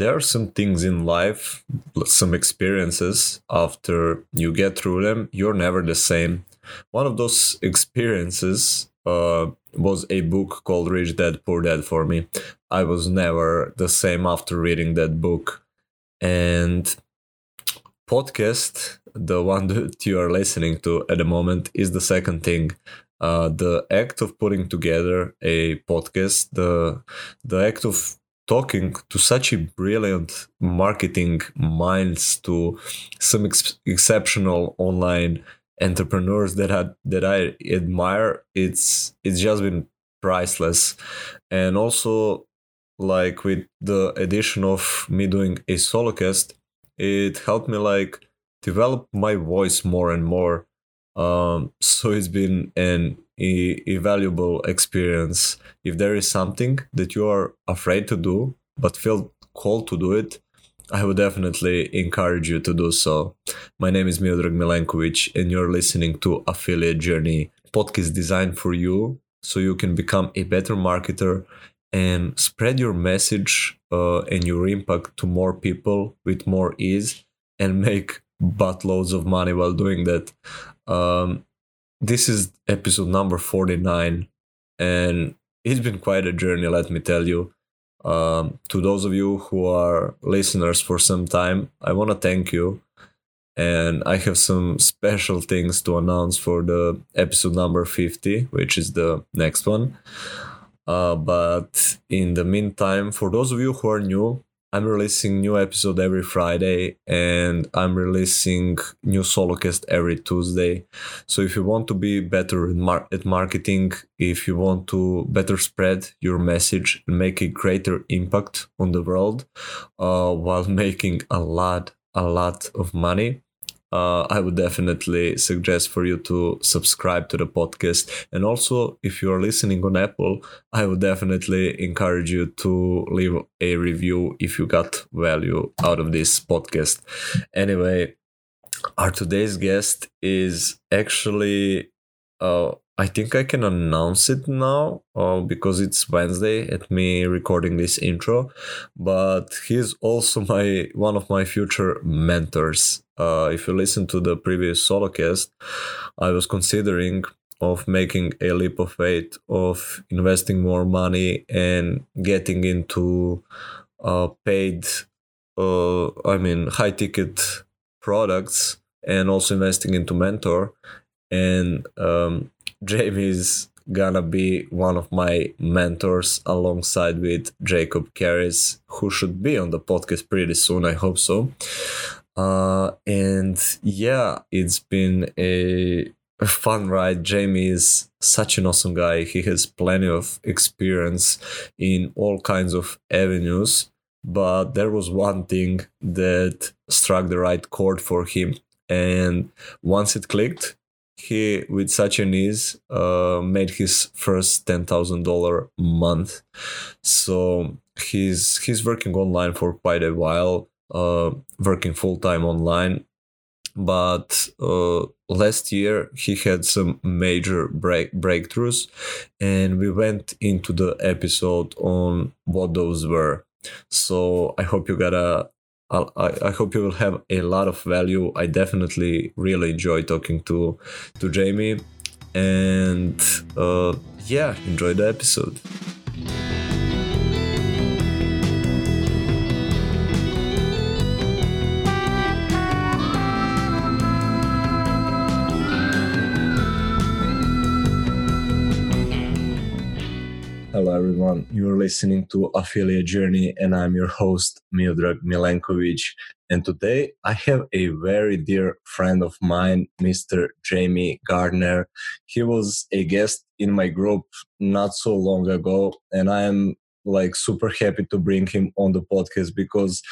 there are some things in life, some experiences, after you get through them, you're never the same. One of those experiences uh, was a book called Rich Dad Poor Dad for me. I was never the same after reading that book. And podcast, the one that you are listening to at the moment, is the second thing. Uh, the act of putting together a podcast, the the act of talking to such a brilliant marketing minds, to some ex- exceptional online entrepreneurs that I that I admire, it's it's just been priceless, and also like with the addition of me doing a solo cast, it helped me like develop my voice more and more. Um, so it's been an a, a valuable experience. If there is something that you are afraid to do but feel called to do it, I would definitely encourage you to do so. My name is Miodrag Milenkovic, and you're listening to Affiliate Journey podcast designed for you so you can become a better marketer and spread your message uh, and your impact to more people with more ease and make buttloads of money while doing that. Um, this is episode number 49, and it's been quite a journey, let me tell you. Um, to those of you who are listeners for some time, I want to thank you. And I have some special things to announce for the episode number 50, which is the next one. Uh, but in the meantime, for those of you who are new, I'm releasing new episode every Friday and I'm releasing new solocast every Tuesday. So if you want to be better at, mar- at marketing, if you want to better spread your message and make a greater impact on the world uh, while making a lot, a lot of money, uh, I would definitely suggest for you to subscribe to the podcast. And also, if you are listening on Apple, I would definitely encourage you to leave a review if you got value out of this podcast. Anyway, our today's guest is actually uh, I think I can announce it now uh, because it's Wednesday at me recording this intro. But he's also my one of my future mentors. Uh, if you listen to the previous solo cast, I was considering of making a leap of faith of investing more money and getting into uh, paid, uh, I mean, high ticket products and also investing into mentor and um, Jamie's gonna be one of my mentors alongside with Jacob Karys, who should be on the podcast pretty soon. I hope so. Uh, and yeah, it's been a, fun ride. Jamie is such an awesome guy. He has plenty of experience in all kinds of avenues. But there was one thing that struck the right chord for him. And once it clicked, he with such an ease uh, made his first ten thousand dollar month. So he's he's working online for quite a while, uh, working full time online. But uh, last year he had some major break breakthroughs, and we went into the episode on what those were. So I hope you got a I, I hope you will have a lot of value. I definitely really enjoy talking to to Jamie, and uh, yeah, enjoy the episode. Everyone. You're listening to Affiliate Journey, and I'm your host, Miodrag Milenkovic. And today I have a very dear friend of mine, Mr. Jamie Gardner. He was a guest in my group not so long ago, and I am like super happy to bring him on the podcast because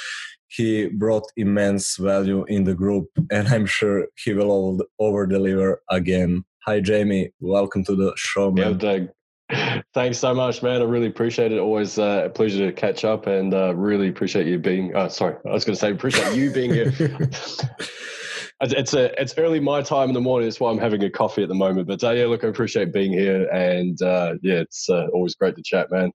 he brought immense value in the group, and I'm sure he will over deliver again. Hi, Jamie. Welcome to the show, man. Yeah. Thanks so much, man. I really appreciate it. Always uh, a pleasure to catch up, and uh, really appreciate you being. Uh, sorry, I was going to say appreciate you being here. it's a it's early my time in the morning. That's why I'm having a coffee at the moment. But uh, yeah, look, I appreciate being here, and uh, yeah, it's uh, always great to chat, man.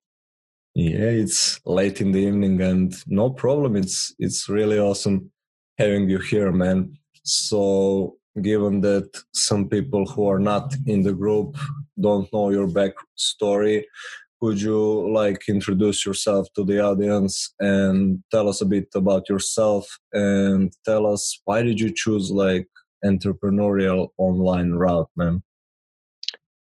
Yeah, it's late in the evening and no problem. It's it's really awesome having you here, man. So given that some people who are not in the group don't know your backstory, could you like introduce yourself to the audience and tell us a bit about yourself and tell us why did you choose like entrepreneurial online route, man?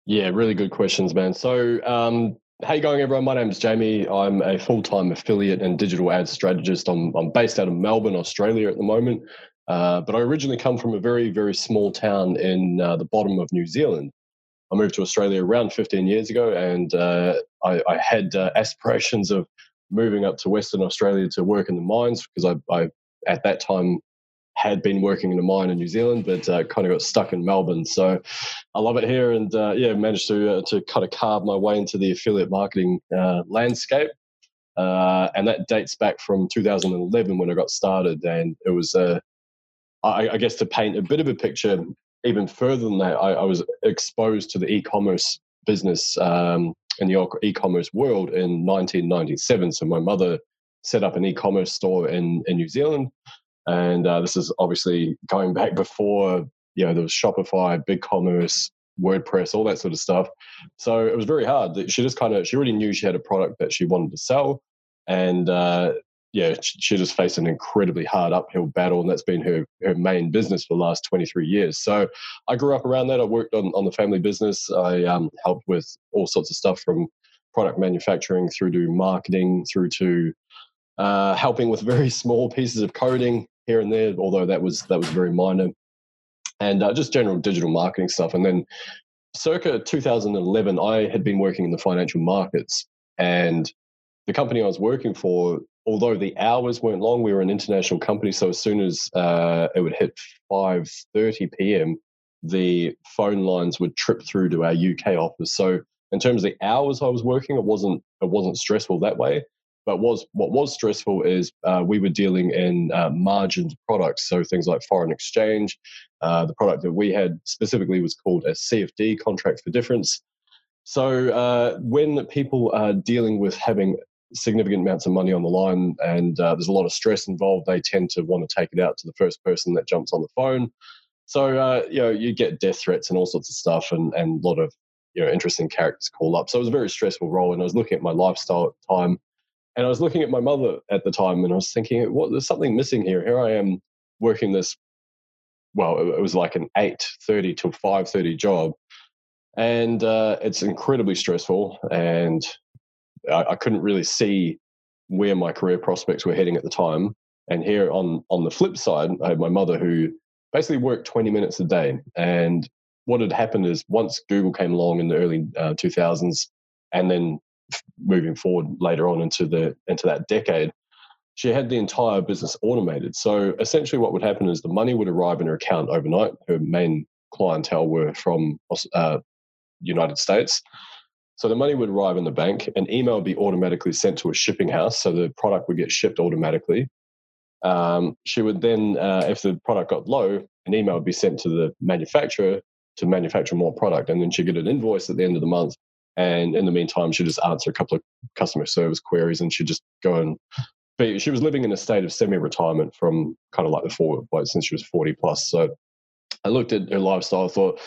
Yeah, really good questions, man. So, um, you going, everyone? My name is Jamie. I'm a full-time affiliate and digital ad strategist. I'm, I'm based out of Melbourne, Australia, at the moment. Uh, but I originally come from a very, very small town in uh, the bottom of New Zealand. I moved to Australia around 15 years ago, and uh, I, I, had uh, aspirations of moving up to Western Australia to work in the mines because I, I at that time had been working in a mine in New Zealand, but uh, kind of got stuck in Melbourne. So I love it here, and uh, yeah, managed to uh, to kind of carve my way into the affiliate marketing uh, landscape. And that dates back from 2011 when I got started, and it was, I, I, guess, to paint a bit of a picture. Even further than that, I, I was exposed to the e-commerce business um, in the e-commerce world in 1997. So my mother set up an e-commerce store in in New Zealand and uh, this is obviously going back before you know there was Shopify, BigCommerce, WordPress, all that sort of stuff. So it was very hard. She just kind of she already knew she had a product that she wanted to sell, and uh, yeah, she just faced an incredibly hard uphill battle, and that's been her her main business for the last 23 years. So I grew up around that. I worked on on the family business. I um, helped with all sorts of stuff from product manufacturing through to marketing through to uh, helping with very small pieces of coding here and there, although that was that was very minor, and uh, just general digital marketing stuff. And then, circa 2011, I had been working in the financial markets, and the company I was working for, although the hours weren't long, we were an international company. So as soon as uh, it would hit 5:30 p.m., the phone lines would trip through to our UK office. So in terms of the hours I was working, it wasn't it wasn't stressful that way. But was what was stressful is uh, we were dealing in uh, margined products, so things like foreign exchange. Uh, the product that we had specifically was called a CFD contract for difference. So uh, when people are dealing with having significant amounts of money on the line and uh, there's a lot of stress involved, they tend to want to take it out to the first person that jumps on the phone. So uh, you know you get death threats and all sorts of stuff, and and a lot of you know interesting characters call up. So it was a very stressful role, and I was looking at my lifestyle at the time and I was looking at my mother at the time and I was thinking, what, there's something missing here. Here I am working this, well, it was like an 8.30 to 5.30 job. And uh, it's incredibly stressful. And I, I couldn't really see where my career prospects were heading at the time. And here on, on the flip side, I had my mother who basically worked 20 minutes a day. And what had happened is once Google came along in the early uh, 2000s, and then moving forward later on into the into that decade, she had the entire business automated. So essentially, what would happen is the money would arrive in her account overnight. Her main clientele were from uh, United States. So the money would arrive in the bank. An email would be automatically sent to a shipping house, so the product would get shipped automatically. Um, she would then, uh, if the product got low, an email would be sent to the manufacturer to manufacture more product, and then she'd get an invoice at the end of the month and in the meantime, she'd just answer a couple of customer service queries and she'd just go and but she was living in a state of semi-retirement from kind of like the four like since she was 40 plus. So I looked at her lifestyle, thought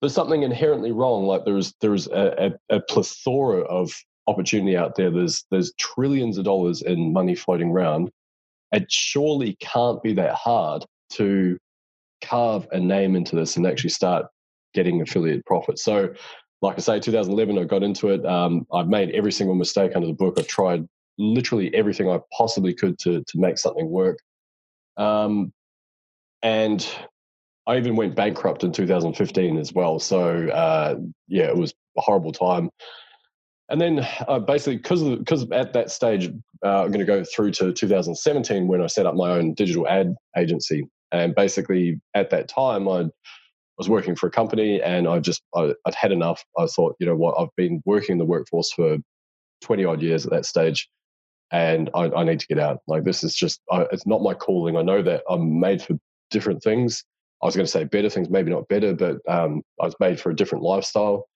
there's something inherently wrong. Like there's there's a, a, a plethora of opportunity out there. There's there's trillions of dollars in money floating around. It surely can't be that hard to carve a name into this and actually start getting affiliate profits. So like I say, 2011, I got into it. Um, I've made every single mistake under the book. I've tried literally everything I possibly could to to make something work. Um, and I even went bankrupt in 2015 as well. So uh, yeah, it was a horrible time. And then uh, basically, because because at that stage, uh, I'm going to go through to 2017 when I set up my own digital ad agency. And basically, at that time, I'd was working for a company and I just I, would had enough. I thought, you know what, I've been working in the workforce for twenty odd years at that stage, and I, I need to get out. Like this is just I, it's not my calling. I know that I'm made for different things. I was going to say better things, maybe not better, but um, I was made for a different lifestyle.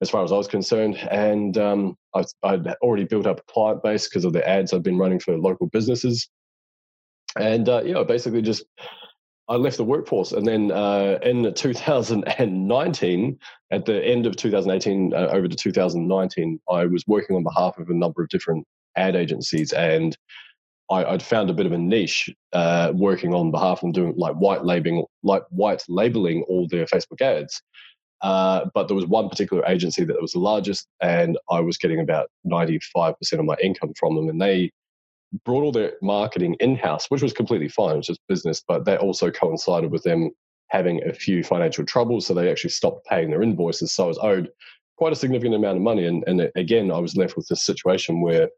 as far as I was concerned. And um, I, would already built up a client base because of the ads I've been running for local businesses. And uh, yeah, basically just I left the workforce. And then uh, in 2019, at the end of 2018 uh, over to 2019, I was working on behalf of a number of different ad agencies and I, would found a bit of a niche uh, working on behalf of them doing like white labeling, like white labeling all their Facebook ads. Uh, but there was one particular agency that was the largest, and I was getting about 95% of my income from them. And they brought all their marketing in house, which was completely fine. It was just business, but that also coincided with them having a few financial troubles. So they actually stopped paying their invoices. So I was owed quite a significant amount of money. And, and again, I was left with this situation where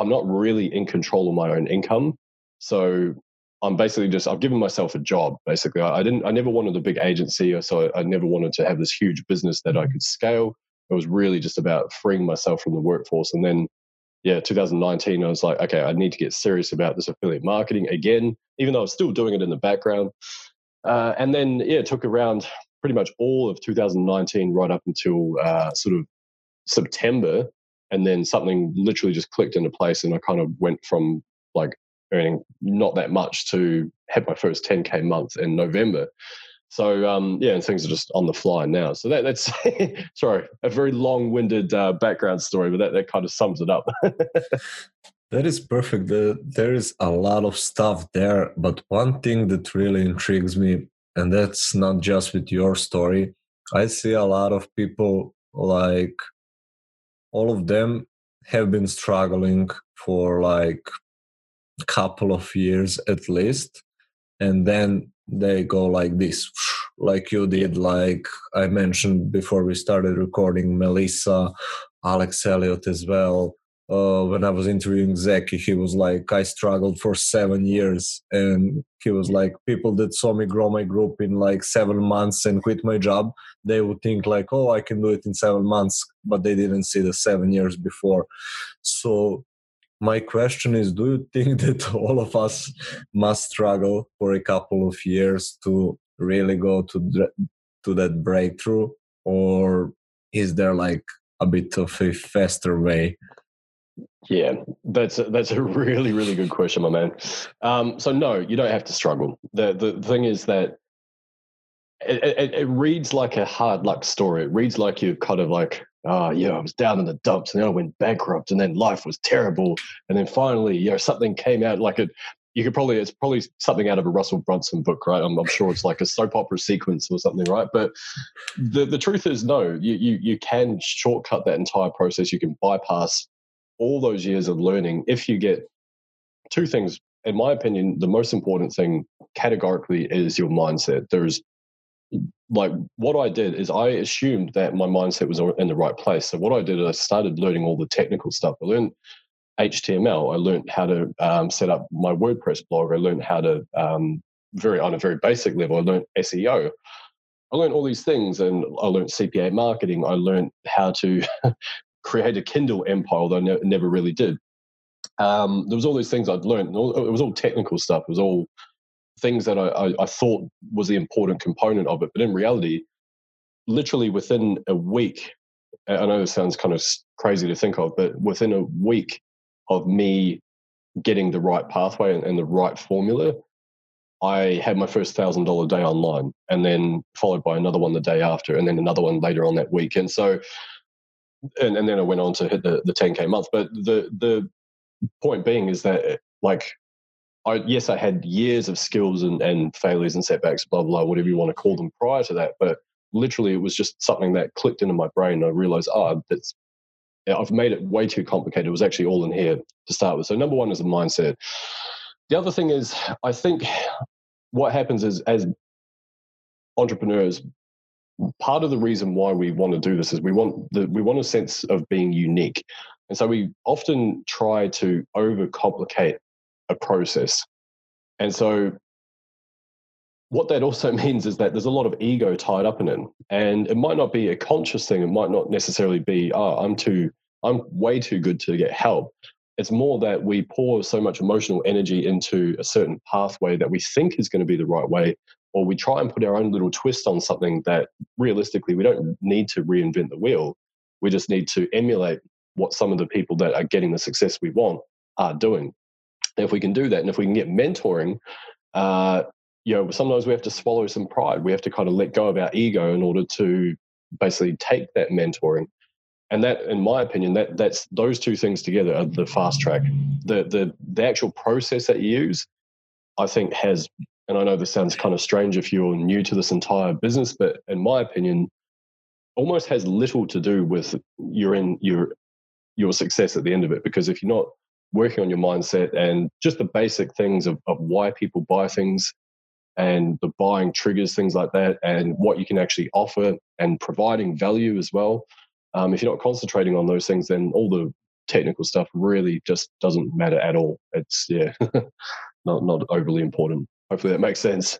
I'm not really in control of my own income. So I'm basically just I've given myself a job. Basically, I, I didn't I never wanted a big agency, so I, I, never wanted to have this huge business that I could scale. It was really just about freeing myself from the workforce. And then, yeah, 2019, I was like, okay, I need to get serious about this affiliate marketing again, even though I was still doing it in the background. Uh, and then, yeah, it took around pretty much all of 2019 right up until uh, sort of September and then something literally just clicked into place and i kind of went from like earning not that much to have my first 10k month in november. So um, yeah and things are just on the fly now. So that, that's sorry a very long-winded uh, background story but that, that kind of sums it up. That is perfect. There is a lot of stuff there but one thing that really intrigues me and that's not just with your story i see a lot of people like all of them have been struggling for like a couple of years at least and then they go like this like you did like i mentioned before we started recording melissa alex elliott as well uh, when I was interviewing Zeki, he was like, I struggled for seven years. And he was like, people that saw me grow my group in like seven months and quit my job, they would think like, oh, I can do it in seven months, but they didn't see the seven years before. So my question is, do you think that all of us must struggle for a couple of years to really go to, to that breakthrough? Or is there like a bit of a faster way? Yeah, that's a, that's a really really good question, my man. Um, so no, you don't have to struggle. the The thing is that it, it, it, reads like a hard luck story. It reads like you're kind of like, oh yeah, I was down in the dumps and then I went bankrupt and then life was terrible and then finally, you know, something came out like it. You could probably it's probably something out of a Russell Brunson book, right? I'm, I'm sure it's like a soap opera sequence or something, right? But the the truth is, no, you you you can shortcut that entire process. You can bypass all those years of learning if you get two things in my opinion the most important thing categorically is your mindset. There's like what i did is i assumed that my mindset was in the right place. So what i did i started learning all the technical stuff. I learned html i learned how to um, set up my wordpress blog. I learned how to um, very on a very basic level i learned seo I learned all these things and I learned CPA marketing. I learned how to create a Kindle empire, although I ne- never really did. Um, there was all these things I'd learned. It was all technical stuff. It was all things that I, I, I thought was the important component of it. But in reality, literally within a week, I know this sounds kind of crazy to think of, but within a week of me getting the right pathway and, and the right formula, I had my first thousand dollar day online, and then followed by another one the day after, and then another one later on that week. And so and, and then I went on to hit the, the 10k month. But the the point being is that like I yes I had years of skills and, and failures and setbacks, blah blah, whatever you want to call them prior to that. But literally, it was just something that clicked into my brain. I realized, ah, oh, that's I've made it way too complicated. It was actually all in here to start with. So number one is a mindset. The other thing is, I think what happens is as entrepreneurs, part of the reason why we want to do this is we want the we want a sense of being unique. And so we often try to overcomplicate a process. And so what that also means is that there's a lot of ego tied up in it. And it might not be a conscious thing. It might not necessarily be oh i'm too i'm way too good to get help. It's more that we pour so much emotional energy into a certain pathway that we think is going to be the right way or we try and put our own little twist on something that realistically we don't need to reinvent the wheel. We just need to emulate what some of the people that are getting the success we want are doing. And if we can do that, and if we can get mentoring, uh, you know, sometimes we have to swallow some pride. We have to kind of let go of our ego in order to basically take that mentoring. And that, in my opinion, that that's those two things together are the fast track. The the the actual process that you use, I think, has and I know this sounds kind of strange if you're new to this entire business, but in my opinion, almost has little to do with your in your your success at the end of it. Because if you're not working on your mindset and just the basic things of, of why people buy things and the buying triggers, things like that, and what you can actually offer and providing value as well. Um, if you're not concentrating on those things, then all the technical stuff really just doesn't matter at all. It's yeah, not not overly important. Hopefully that makes sense.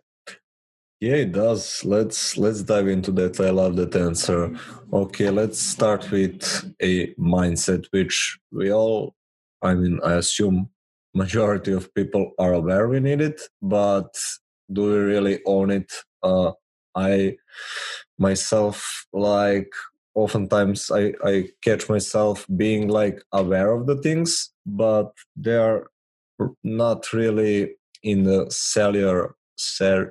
Yeah, it does. Let's let's dive into that. I love that answer. Okay, let's start with a mindset which we all I mean, I assume majority of people are aware we need it, but do we really own it? Uh, I myself like oftentimes I, I catch myself being like aware of the things, but they are not really in the cellular cell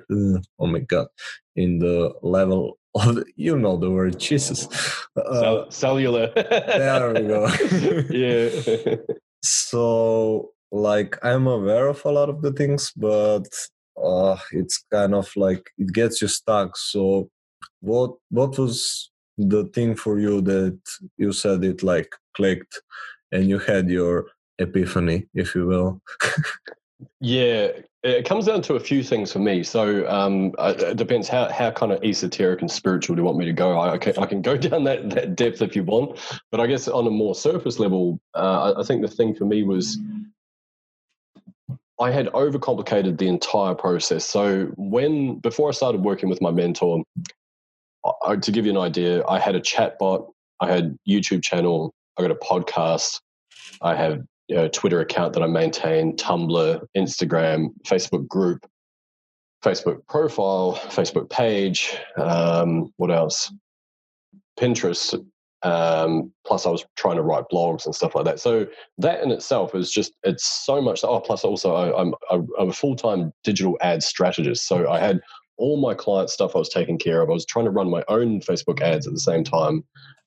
oh my god in the level of the, you know the word jesus. Uh, cellular. there we go. Yeah. So like i'm aware of a lot of the things but uh it's kind of like it gets you stuck. So what what was the thing for you that you said it like clicked and you had your epiphany if you will Yeah, it comes down to a few things for me. So um, it depends how, how kind of esoteric and spiritual do you want me to go. I, I, can, I can go down that, that depth if you want, but I guess on a more surface level, uh, I think the thing for me was I had overcomplicated the entire process. So when before I started working with my mentor, I, to give you an idea, I had a chat bot, I had YouTube channel, I got a podcast, I have you know, Twitter account that I maintain, Tumblr, Instagram, Facebook group, Facebook profile, Facebook page. Um, what else? Pinterest. Um, plus, I was trying to write blogs and stuff like that. So that in itself is just it's so much. Oh, plus also I, I'm I'm a full time digital ad strategist. So I had all my client stuff I was taking care of. I was trying to run my own Facebook ads at the same time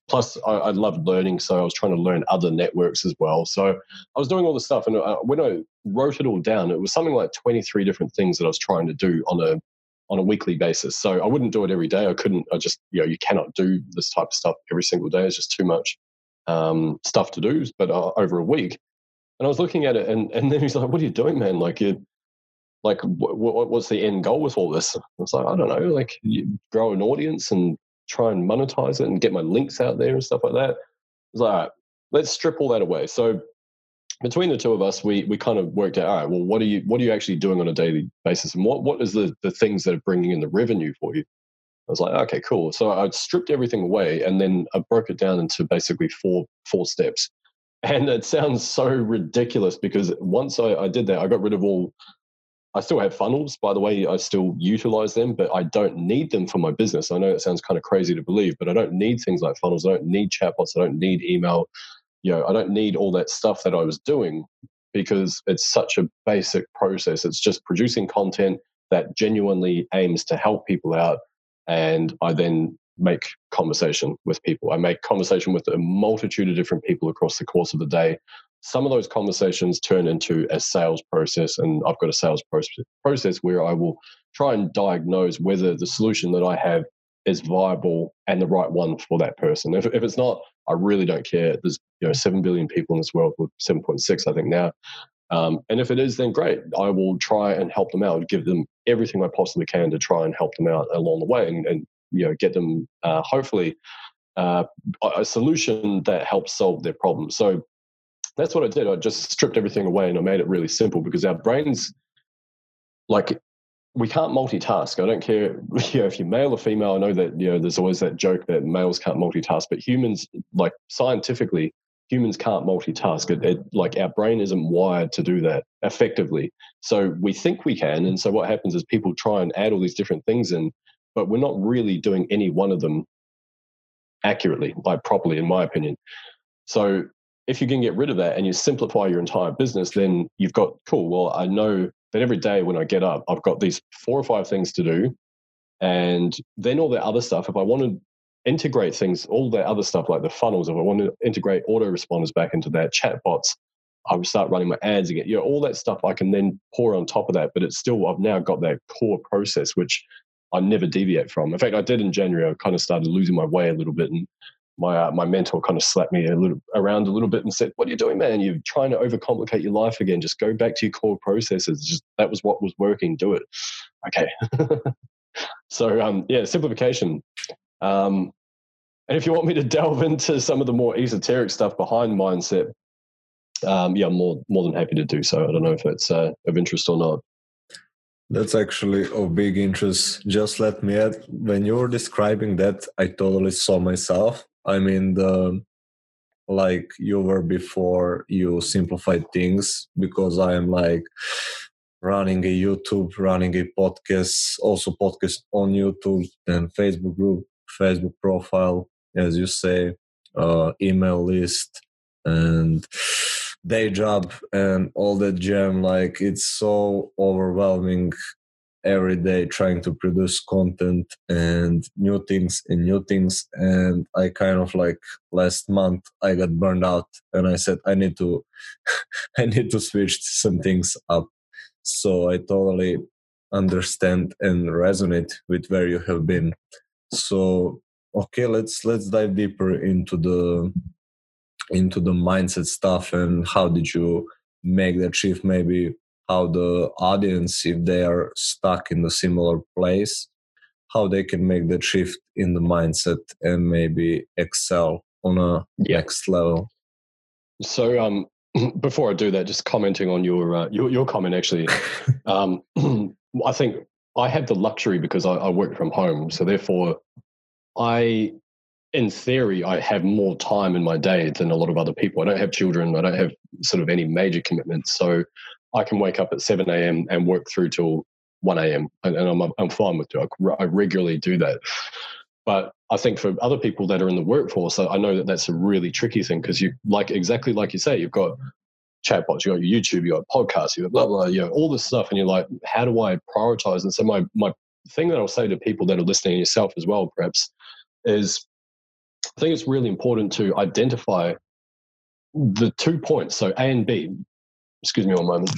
plus I, I loved learning so i was trying to learn other networks as well. So i was doing all this stuff and uh, when i wrote it all down it was something like 23 different things that i was trying to do on a on a weekly basis. So i wouldn't do it every day. I couldn't i just you know you cannot do this type of stuff every single day. It's just too much um, stuff to do but uh, over a week. And i was looking at it and, and then he's like what are you doing man? Like you like what, what's the end goal with all this? I was like i don't know like grow an audience and try and monetize it and get my links out there and stuff like that. It's like, all right, let's strip all that away. So between the two of us, we we kind of worked out, all right, well, what are you what are you actually doing on a daily basis, and what what is the the things that are bringing in the revenue for you? I was like, okay, cool. So I stripped everything away, and then I broke it down into basically four four steps. And it sounds so ridiculous because once I, I did that, I got rid of all I still have funnels, by the way. I still utilize them, but I don't need them for my business. I know it sounds kind of crazy to believe, but I don't need things like funnels. I don't need chatbots. I don't need email. You know, I don't need all that stuff that I was doing because it's such a basic process. It's just producing content that genuinely aims to help people out. And I then make conversation with people. I make conversation with a multitude of different people across the course of the day some of those conversations turn into a sales process and i've got a sales process where i will try and diagnose whether the solution that i have is viable and the right one for that person. If, if it's not i really don't care. There's you know 7 billion people in this world with 7.6 i think now. Um, and if it is then great. I will try and help them out give them everything i possibly can to try and help them out along the way and, and you know get them uh, hopefully uh, a solution that helps solve their problem so that's what I did. I just stripped everything away and I made it really simple because our brains, like, we can't multitask. I don't care you know, if you're male or female. I know that you know there's always that joke that males can't multitask, but humans, like scientifically, humans can't multitask. It, it, like our brain isn't wired to do that effectively. So we think we can, and so what happens is people try and add all these different things in, but we're not really doing any one of them accurately, like properly, in my opinion. So if you can get rid of that and you simplify your entire business, then you've got cool. Well, I know that every day when I get up, I've got these four or five things to do. And then all the other stuff, if I want to integrate things, all the other stuff like the funnels, if I want to integrate autoresponders back into that, chatbots, I would start running my ads again. You know, all that stuff I can then pour on top of that. But it's still, I've now got that core process, which I never deviate from. In fact, I did in January. I kind of started losing my way a little bit, and my uh, my mentor kind of slapped me a little around a little bit and said, "What are you doing, man? You're trying to overcomplicate your life again. Just go back to your core processes. Just that was what was working. Do it." Okay. so um, yeah, simplification. Um, and if you want me to delve into some of the more esoteric stuff behind mindset, um, yeah, I'm more more than happy to do so. I don't know if it's uh, of interest or not. That's actually of big interest. Just let me add, when you were describing that, I totally saw myself. I mean, the like you were before you simplified things because I am like running a YouTube, running a podcast, also podcast on YouTube, and Facebook group, Facebook profile, as you say, uh, email list, and day job and all that jam. Like it's so overwhelming every day trying to produce content and new things and new things. And i kind of like last month i got burned out and i said i need to i need to switch some things up. So i totally understand and resonate with where you have been. So okay let's let's dive deeper into the into the mindset stuff and how did you make that shift maybe how the audience if they are stuck in a similar place how they can make that shift in the mindset and maybe excel on a yeah. next level so um before i do that just commenting on your uh, your, your comment actually um i think i have the luxury because I, I work from home so therefore i in theory, I have more time in my day than a lot of other people. I don't have children. I don't have sort of any major commitments. So I can wake up at 7 a.m. and work through till 1 a.m. And, and I'm, I'm fine with it. I regularly do that. But I think for other people that are in the workforce, I know that that's a really tricky thing because you like exactly like you say, you've got chatbots, you've got YouTube, you've got podcasts, you've got blah blah, you know, all this stuff, and you're like, how do I prioritize? And so my my thing that I'll say to people that are listening, yourself as well, perhaps, is I think it's really important to identify the two points. So A and B. Excuse me one moment.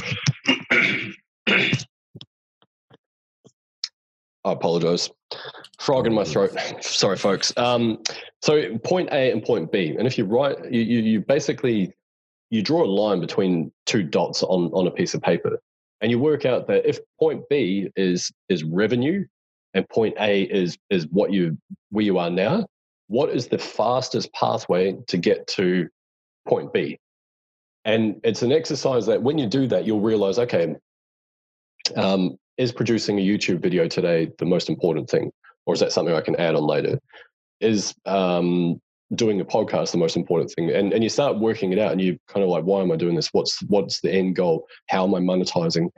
I apologize. Frog in my throat. Sorry, folks. Um, so point A and point B, and if you write, you, you, you basically you draw a line between two dots on on a piece of paper, and you work out that if point B is is revenue, and point A is is what you where you are now, what is the fastest pathway to get to point B? And it's an exercise that when you do that, you'll realize, okay, um, is producing a YouTube video today the most important thing? Or is that something I can add on later? Is um, doing a podcast the most important thing? And, and you start working it out and you kind of like, why am I doing this? What's, what's the end goal? How am I monetizing?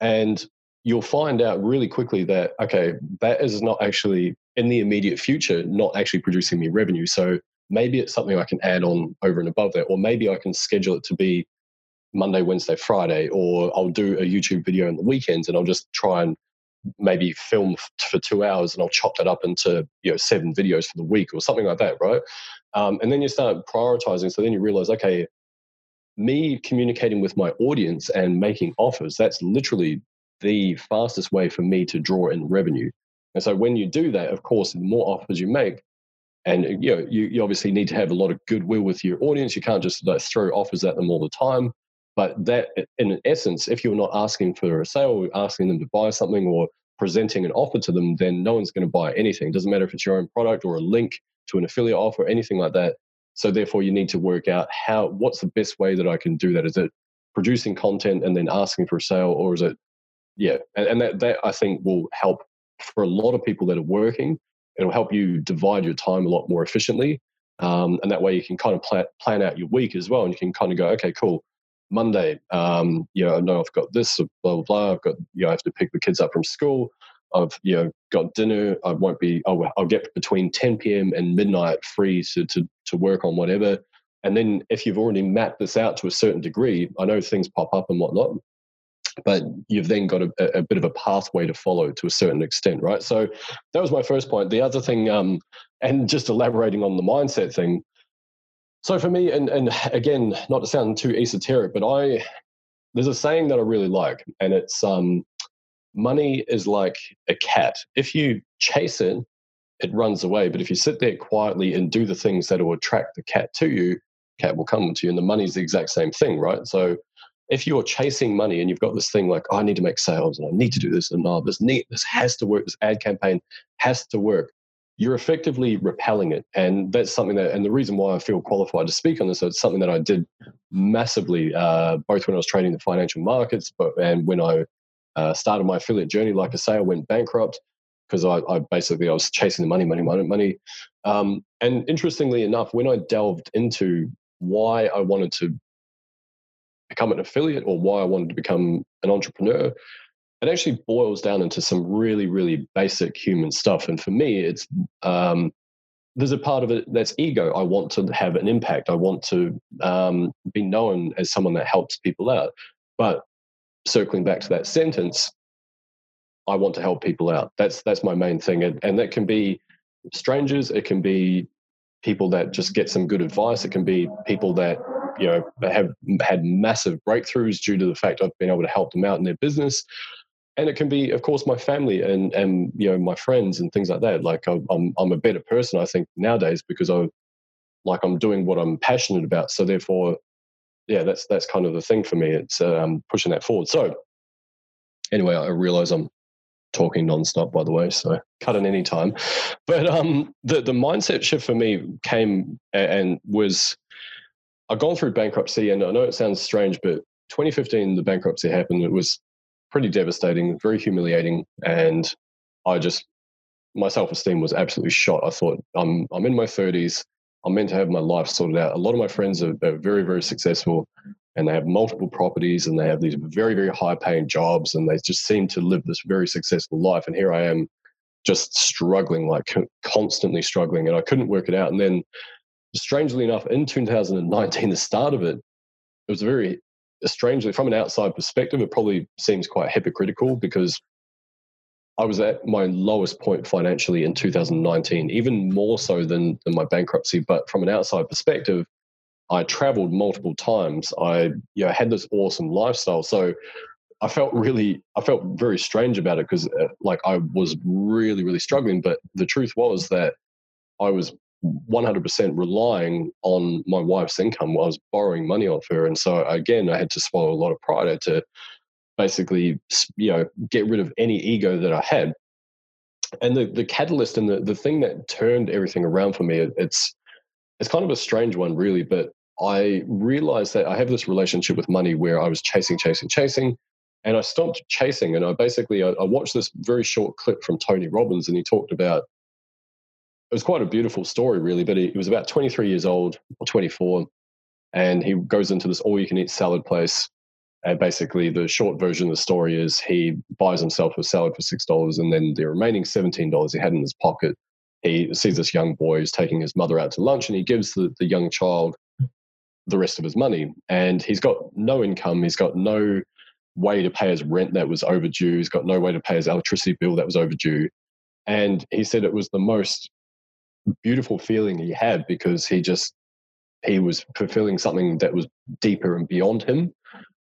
And you'll find out really quickly that, okay, that is not actually in the immediate future not actually producing me revenue. So maybe it's something I can add on over and above that, or maybe I can schedule it to be Monday, Wednesday, Friday, or I'll do a YouTube video on the weekends and I'll just try and maybe film for two hours and I'll chop that up into you know seven videos for the week or something like that, right? Um, and then you start prioritizing. So then you realize, okay, me communicating with my audience and making offers, that's literally the fastest way for me to draw in revenue. And so when you do that, of course, the more offers you make, and you know, you, you obviously need to have a lot of goodwill with your audience. You can't just like, throw offers at them all the time. But that, in essence, if you're not asking for a sale, or asking them to buy something, or presenting an offer to them, then no one's going to buy anything. It doesn't matter if it's your own product or a link to an affiliate offer, or anything like that. So therefore, you need to work out how what's the best way that I can do that. Is it producing content and then asking for a sale, or is it yeah? And, and that that I think will help for a lot of people that are working, it'll help you divide your time a lot more efficiently. Um, and that way you can kind of plan, plan out your week as well. And you can kind of go, okay, cool. Monday, um, you know, I know I've got this, blah, blah, blah. I've got, you know, I have to pick the kids up from school. I've you know got dinner. I won't be. I'll, I'll get between 10 p.m. and midnight free to, to to work on whatever. And then if you've already mapped this out to a certain degree, I know things pop up and whatnot, but you've then got a, a bit of a pathway to follow to a certain extent, right? So that was my first point. The other thing, um, and just elaborating on the mindset thing. So for me, and and again, not to sound too esoteric, but I there's a saying that I really like, and it's um, money is like a cat. If you chase it, it runs away. But if you sit there quietly and do the things that will attract the cat to you, cat will come to you. And the money's the exact same thing, right? So if you're chasing money and you've got this thing like, oh, I need to make sales and I need to do this and oh, this need this has to work, this ad campaign has to work, you're effectively repelling it. And that's something that, and the reason why I feel qualified to speak on this, it's something that I did massively, uh, both when I was trading the financial markets, but and when I uh, started my affiliate journey, like I say, I went bankrupt because I, I, basically I was chasing the money, money, money, money. Um, and interestingly enough, when I delved into why I wanted to become an affiliate or why I wanted to become an entrepreneur, it actually boils down into some really, really basic human stuff. And for me, it's um, there's a part of it that's ego. I want to have an impact. I want to um, be known as someone that helps people out. But circling back to that sentence, I want to help people out. That's that's my main thing, and, and that can be strangers. It can be people that just get some good advice. It can be people that you know have had massive breakthroughs due to the fact I've been able to help them out in their business. And it can be, of course, my family and and you know my friends and things like that. Like I'm I'm a better person, I think nowadays because I like I'm doing what I'm passionate about. So therefore, yeah, that's that's kind of the thing for me. It's um, pushing that forward. So anyway, I realize I'm talking nonstop, by the way, so cut in any time. But um, the the mindset shift for me came and was I've gone through bankruptcy, and I know it sounds strange, but 2015 the bankruptcy happened. It was pretty devastating, very humiliating, and I just my self esteem was absolutely shot. I thought I'm I'm in my 30s. I'm meant to have my life sorted out. A lot of my friends are, are very, very successful and they have multiple properties and they have these very, very high paying jobs and they just seem to live this very successful life. And here I am just struggling, like constantly struggling. And I couldn't work it out. And then, strangely enough, in 2019, the start of it, it was very strangely, from an outside perspective, it probably seems quite hypocritical because I was at my lowest point financially in 2019, even more so than, than my bankruptcy. But from an outside perspective, I traveled multiple times. I you know, had this awesome lifestyle. So I felt really, I felt very strange about it because uh, like I was really, really struggling. But the truth was that I was 100% relying on my wife's income. I was borrowing money off her. And so again, I had to swallow a lot of pride. To basically you know get rid of any ego that I had. And the the catalyst and the the thing that turned everything around for me, it's it's kind of a strange one, really. But I realized that I have this relationship with money where I was chasing, chasing, chasing, and I stopped chasing. And I basically I, I watched this very short clip from Tony Robbins, and he talked about it was quite a beautiful story, really. But he, he was about 23 years old or 24, and he goes into this all-you-can-eat salad place and basically, the short version of the story is he buys himself a salad for six dollars, and then the remaining seventeen dollars he had in his pocket, he sees this young boy who's taking his mother out to lunch, and he gives the, the young child the rest of his money. And he's got no income. He's got no way to pay his rent that was overdue. He's got no way to pay his electricity bill that was overdue. And he said it was the most beautiful feeling he had because he just he was fulfilling something that was deeper and beyond him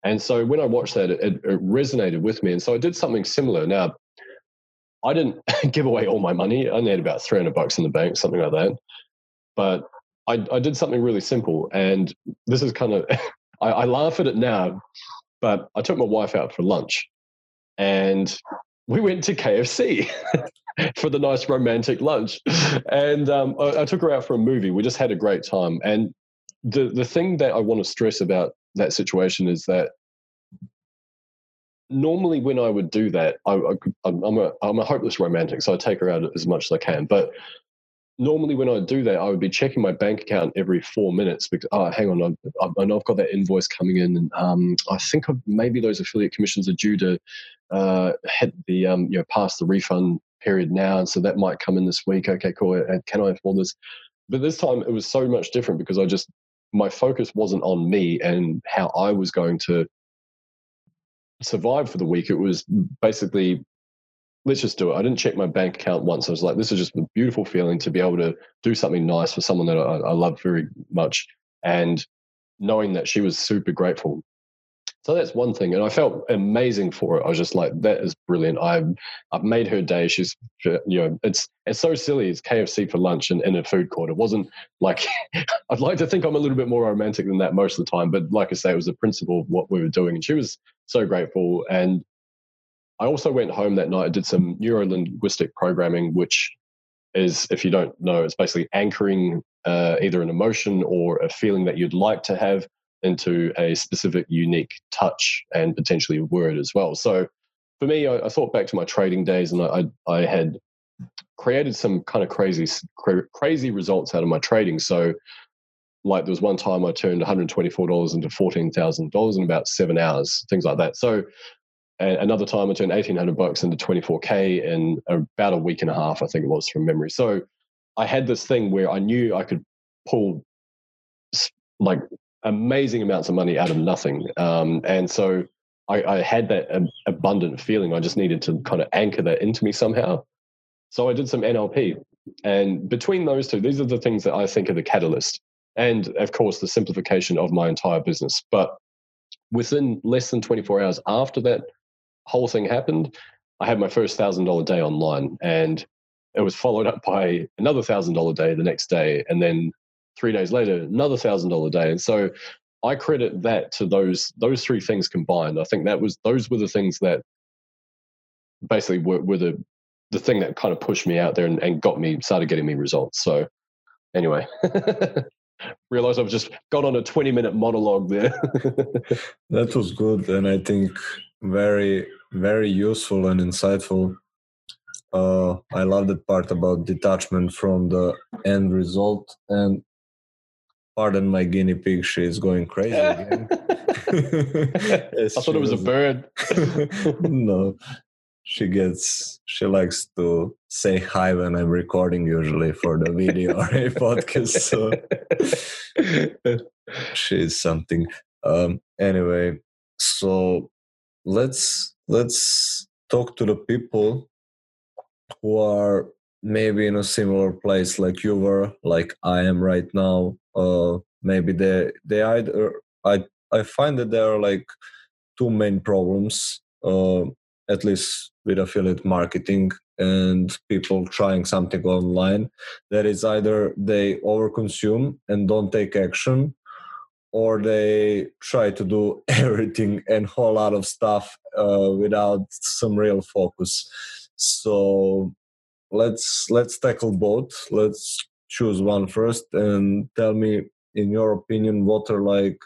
and so when I watched that, it, it, resonated with me. And so I did something similar. Now, I didn't give away all my money. I only had about 300 bucks in the bank, something like that. But I, I did something really simple. And this is kind of, I, I laugh at it now, but I took my wife out for lunch and we went to KFC for the nice romantic lunch. And um, I, I, took her out for a movie. We just had a great time. And the, the thing that I want to stress about that situation is that normally when I would do that, I, am a I'm a hopeless romantic, so I take her out as much as I can. But normally when I do that, I would be checking my bank account every four minutes because oh, hang on, I, I know I've got that invoice coming in, and um, I think I've, maybe those affiliate commissions are due to uh, hit the um, you know past the refund period now, and so that might come in this week. Okay, cool. And can I afford this? But this time it was so much different because I just my focus wasn't on me and how I was going to survive for the week. It was basically let's just do it. I didn't check my bank account once. I was like, this is just a beautiful feeling to be able to do something nice for someone that I, I love very much. And knowing that she was super grateful. So that's one thing, and I felt amazing for it. I was just like, "That is brilliant." I've I've made her day. She's, you know, it's it's so silly. It's KFC for lunch and in a food court. It wasn't like I'd like to think I'm a little bit more romantic than that most of the time, but like I say, it was the principle of what we were doing, and she was so grateful. And I also went home that night. I did some neuro linguistic programming, which is, if you don't know, it's basically anchoring uh, either an emotion or a feeling that you'd like to have into a specific, unique touch and potentially a word as well. So for me, I, I thought back to my trading days and I, I had created some kind of crazy, crazy results out of my trading. So like there was one time I turned $124 into $14,000 in about seven hours, things like that. So another time I turned 1800 bucks into 24K in about a week and a half, I think it was from memory. So I had this thing where I knew I could pull like amazing amounts of money out of nothing. Um, and so I, I had that abundant feeling. I just needed to kind of anchor that into me somehow. So I did some NLP. And between those two, these are the things that I think are the catalyst. And of course, the simplification of my entire business. But within less than 24 hours after that whole thing happened, I had my first thousand dollar day online, and it was followed up by another thousand dollar day the next day, and then three days later another thousand dollar day. And so I credit that to those those three things combined. I think that was those were the things that basically were, were the the thing that kind of pushed me out there and, and got me started getting me results. So anyway. realized I've just got on a 20 minute monologue there. that was good. And I think very very useful and insightful uh, i love that part about detachment from the end result and pardon my guinea pig she is going crazy again. I thought it was a bird. no. She gets she likes to say hi when i'm recording usually for the video or a podcast so she's something. Um anyway so let's let's talk to the people who are maybe in a similar place like you were like i am right now uh maybe they they either i i find that there are like two main problems uh at least with affiliate marketing and people trying something online. That is either they overconsume and don't take action or they try to do everything and whole lot of stuff uh, without some real focus. So let's let's tackle both. Let's choose one first and tell me in your opinion what are like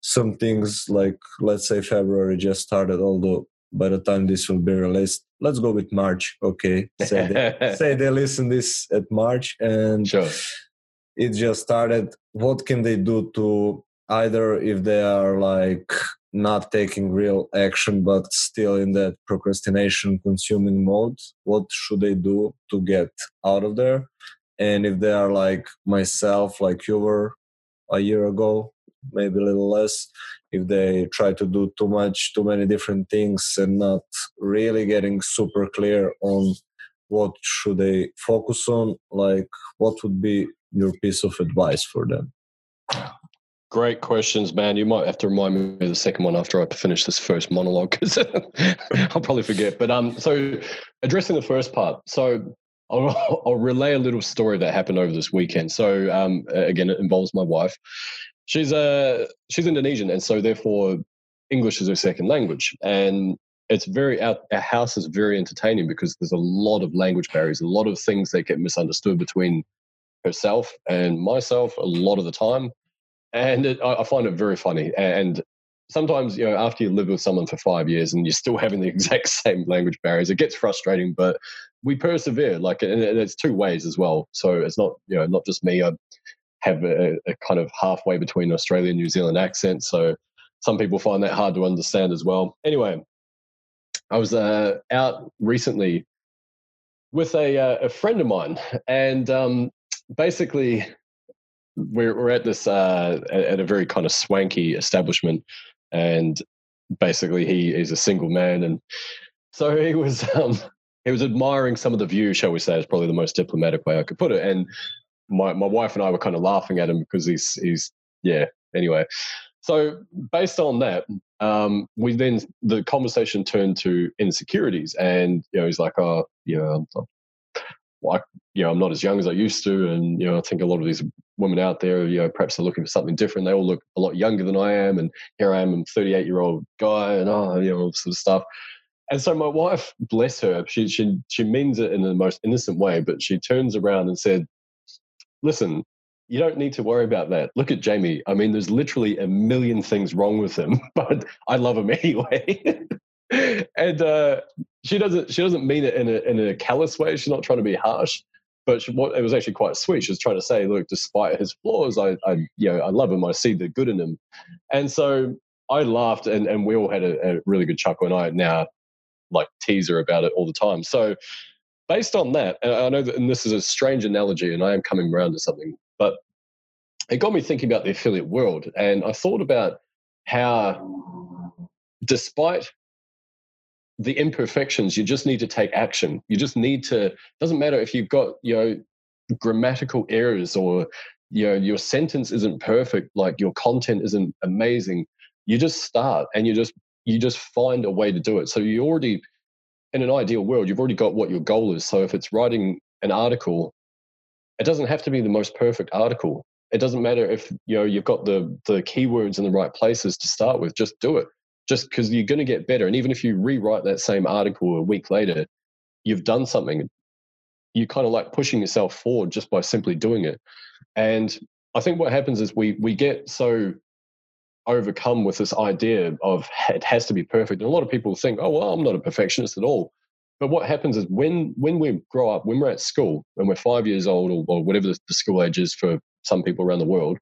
some things like let's say february just started although by the time this will be released let's go with march okay? Say they, say they listen this at march and sure. it just started. What can they do to either if they are like not taking real action but still in that procrastination consuming mode what should they do to get out of there? And if they are like myself like you were a year ago maybe a little less if they try to do too much too many different things and not really getting super clear on what should they focus on like what would be your piece of advice for them Great questions, man. You might have to remind me of the second one after I finish this first monologue because I'll probably forget. But um, so addressing the first part, so I'll, I'll, relay a little story that happened over this weekend. So um, again, it involves my wife. She's a she's Indonesian, and so therefore English is her second language, and it's very our, our house is very entertaining because there's a lot of language barriers, a lot of things that get misunderstood between herself and myself a lot of the time and it, I find it very funny. And sometimes, you know, after you live with someone for five years and you're still having the exact same language barriers, it gets frustrating. But we persevere. Like, and it's two ways as well. So it's not, you know, not just me. I have a, a kind of halfway between australia and New Zealand accent. So some people find that hard to understand as well. Anyway, I was uh, out recently with a, uh, a friend of mine, and um, basically, we're, we're at this uh, at a very kind of swanky establishment, and basically, he is a single man, and so he was um, he was admiring some of the view, shall we say, is probably the most diplomatic way I could put it, and my my wife and I were kind of laughing at him because he's he's yeah. Anyway, so based on that, um, we then the conversation turned to insecurities, and you know he's like, oh, you know, like you know, I'm not as young as I used to, and you know, I think a lot of these women out there, you know, perhaps are looking for something different. They all look a lot younger than I am, and here I am, I'm 38 year old guy, and oh, you know, all sort of stuff. And so my wife, bless her, she she she means it in the most innocent way, but she turns around and said, listen, you don't need to worry about that. Look at Jamie. I mean, there's literally a million things wrong with him, but I love him anyway. and uh, she doesn't she doesn't mean it in a in a callous way. She's not trying to be harsh, but she, what it was actually quite sweet. She was trying to say, look, despite his flaws, I, I you know I love him. I see the good in him, and so I laughed, and and we all had a, a really good chuckle. And I now like tease her about it all the time. So based on that, and I know that, and this is a strange analogy, and I am coming around to something, but it got me thinking about the affiliate world. And I thought about how, despite the imperfections, you just need to take action. You just need to, doesn't matter if you've got, you know, grammatical errors or, you know, your sentence isn't perfect, like your content isn't amazing. You just start and you just, you just find a way to do it. So you already, in an ideal world, you've already got what your goal is. So if it's writing an article, it doesn't have to be the most perfect article. It doesn't matter if you know you've got the the keywords in the right places to start with. Just do it. Just because you're going to get better. And even if you rewrite that same article a week later, you've done something. You kind of like pushing yourself forward just by simply doing it. And I think what happens is we we get so overcome with this idea of it has to be perfect. And a lot of people think, oh, well, I'm not a perfectionist at all. But what happens is when when we grow up, when we're at school, when we're five years old or, or whatever the school age is for some people around the world,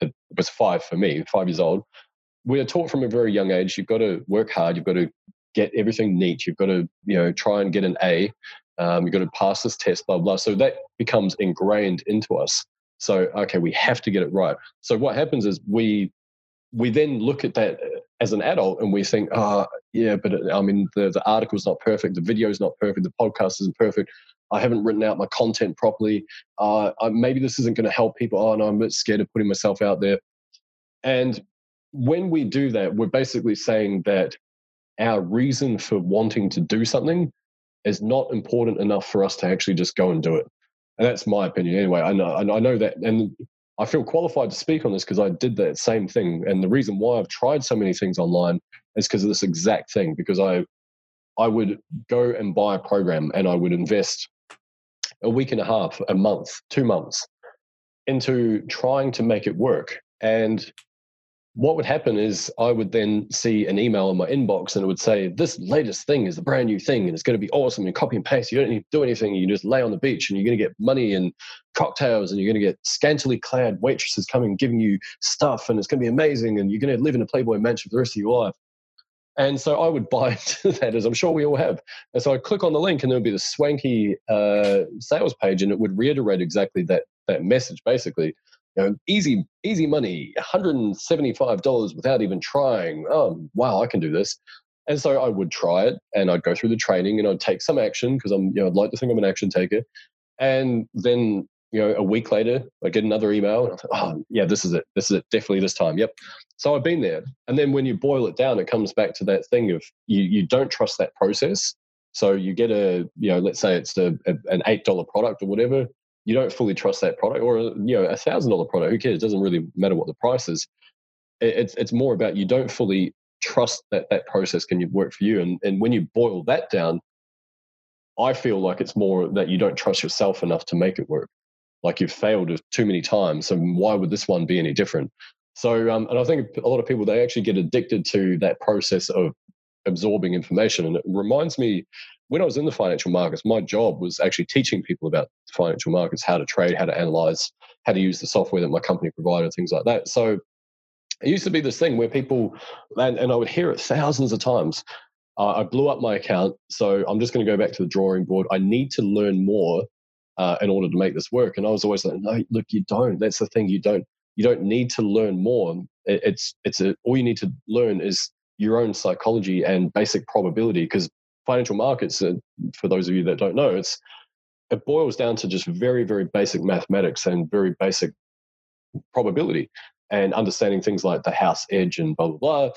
it was five for me, five years old. We are taught from a very young age, you've got to work hard, you've got to get everything neat, you've got to, you know, try and get an A, um, you've got to pass this test, blah, blah. So that becomes ingrained into us. So, okay, we have to get it right. So what happens is we we then look at that as an adult and we think, oh, yeah, but I mean, the, the article's not perfect, the video's not perfect, the podcast isn't perfect. I haven't written out my content properly. Uh, I, maybe this isn't going to help people. Oh, no, I'm a bit scared of putting myself out there. And when we do that, we're basically saying that our reason for wanting to do something is not important enough for us to actually just go and do it. And that's my opinion anyway. I know, I know that, and I feel qualified to speak on this because I did that same thing. And the reason why I've tried so many things online is because of this exact thing. Because I, I would go and buy a program and I would invest a week and a half, a month, two months into trying to make it work. And what would happen is I would then see an email in my inbox and it would say, This latest thing is the brand new thing and it's going to be awesome. And copy and paste. You don't need to do anything. You just lay on the beach and you're going to get money and cocktails and you're going to get scantily clad waitresses coming giving you stuff and it's going to be amazing and you're going to live in a Playboy mansion for the rest of your life. And so I would buy into that, as I'm sure we all have. And so I'd click on the link, and there would be the swanky uh, sales page, and it would reiterate exactly that that message, basically you know, easy, easy money, $175 without even trying. Oh, wow, I can do this. And so I would try it and I'd go through the training and I'd take some action because I'm, you know, I'd like to think I'm an action taker. And then, you know, a week later, I get another email and I oh, yeah, this is it. This is it. Definitely this time. Yep. So I've been there. And then when you boil it down, it comes back to that thing of you, you don't trust that process. So you get a, you know, let's say it's a, a an $8 product or whatever you don't fully trust that product or you know a thousand dollar product who cares? It doesn't really matter what the price is. It's it's more about you don't fully trust that that process can work for you. And and when you boil that down i feel like it's more that you don't trust yourself enough to make it work. Like you've failed too many times so why would this one be any different? So um, and i think a lot of people they actually get addicted to that process of absorbing information and it reminds me when I was in the financial markets, my job was actually teaching people about financial markets, how to trade, how to analyze, how to use the software that my company provided, things like that. So it used to be this thing where people, and, and I would hear it thousands of times uh, I blew up my account, so I'm just going to go back to the drawing board. I need to learn more uh, in order to make this work. And I was always like, no, look, you don't. That's the thing. You don't. You don't need to learn more. It's it's a, all you need to learn is your own psychology and basic probability. Because financial markets, uh, for those of you that don't know, it's it boils down to just very very basic mathematics and very basic probability and understanding things like the house edge and blah blah blah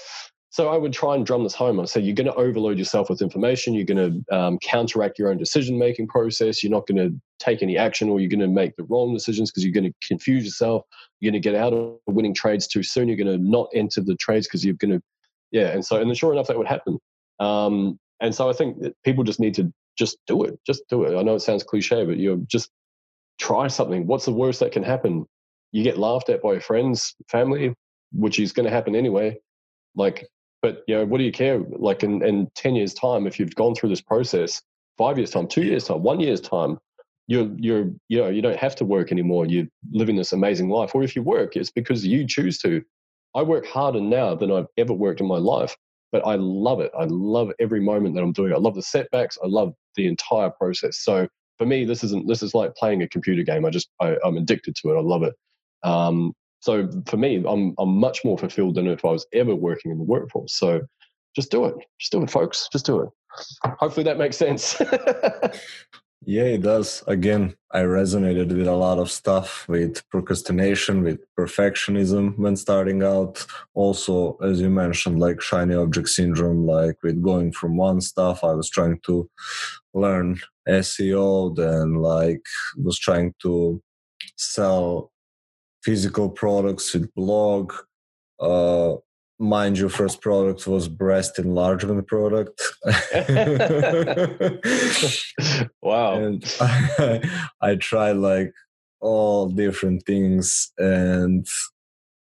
so I would try and drum this home. I say you're going to overload yourself with information. You're going to um, counteract your own decision making process. You're not going to take any action, or you're going to make the wrong decisions because you're going to confuse yourself. You're going to get out of winning trades too soon. You're going to not enter the trades because you're going to, yeah. And so, and sure enough, that would happen. Um, and so I think people just need to just do it. Just do it. I know it sounds cliche, but you just try something. What's the worst that can happen? You get laughed at by your friends, family, which is going to happen anyway. Like but you know, what do you care? Like in, in ten years' time, if you've gone through this process, five years' time, two years' time, one year's time, you're you're you know you don't have to work anymore. You're living this amazing life. Or if you work, it's because you choose to. I work harder now than I've ever worked in my life, but I love it. I love every moment that I'm doing. I love the setbacks. I love the entire process. So for me, this isn't this is like playing a computer game. I just I, am addicted to it. I love it. Um, so for me, I'm I'm much more fulfilled than if I was ever working in the workforce. So just do it. Just do it, folks. Just do it. Hopefully that makes sense. yeah, it does. Again, I resonated with a lot of stuff with procrastination, with perfectionism when starting out. Also, as you mentioned, like shiny object syndrome, like with going from one stuff, I was trying to learn SEO, then like was trying to sell physical products with blog. Uh, mind you, first product was breast enlargement product. wow! And I, I tried like all different things and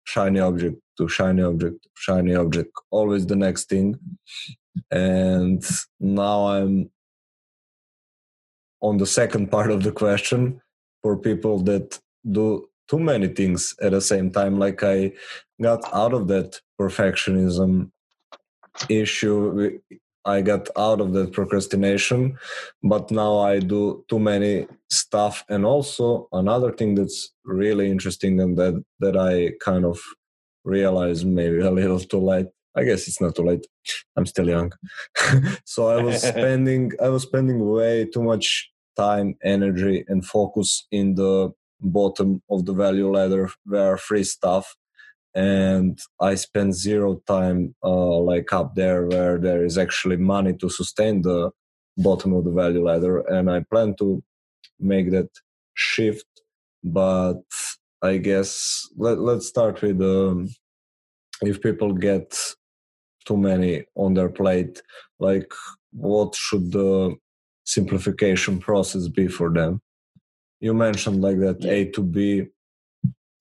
shiny object to shiny object shiny object always the next thing and now i'm on the second part of the question for people that do too many things at the same time. Like i got out of that perfectionism issue. I got out of that procrastination but now i do too many stuff. And also another thing that's really interesting and that that i kind of realized maybe a little too late. I guess it's not too late. I'm still young. So i was spending i was spending way too much time energy and focus in the bottom of the value ladder where free stuff and i spend zero time uh, like up there where there is actually money to sustain the bottom of the value ladder and i plan to make that shift but i guess let, let's start with um, if people get too many on their plate like what should the simplification process be for them you mentioned like that yeah. A to B.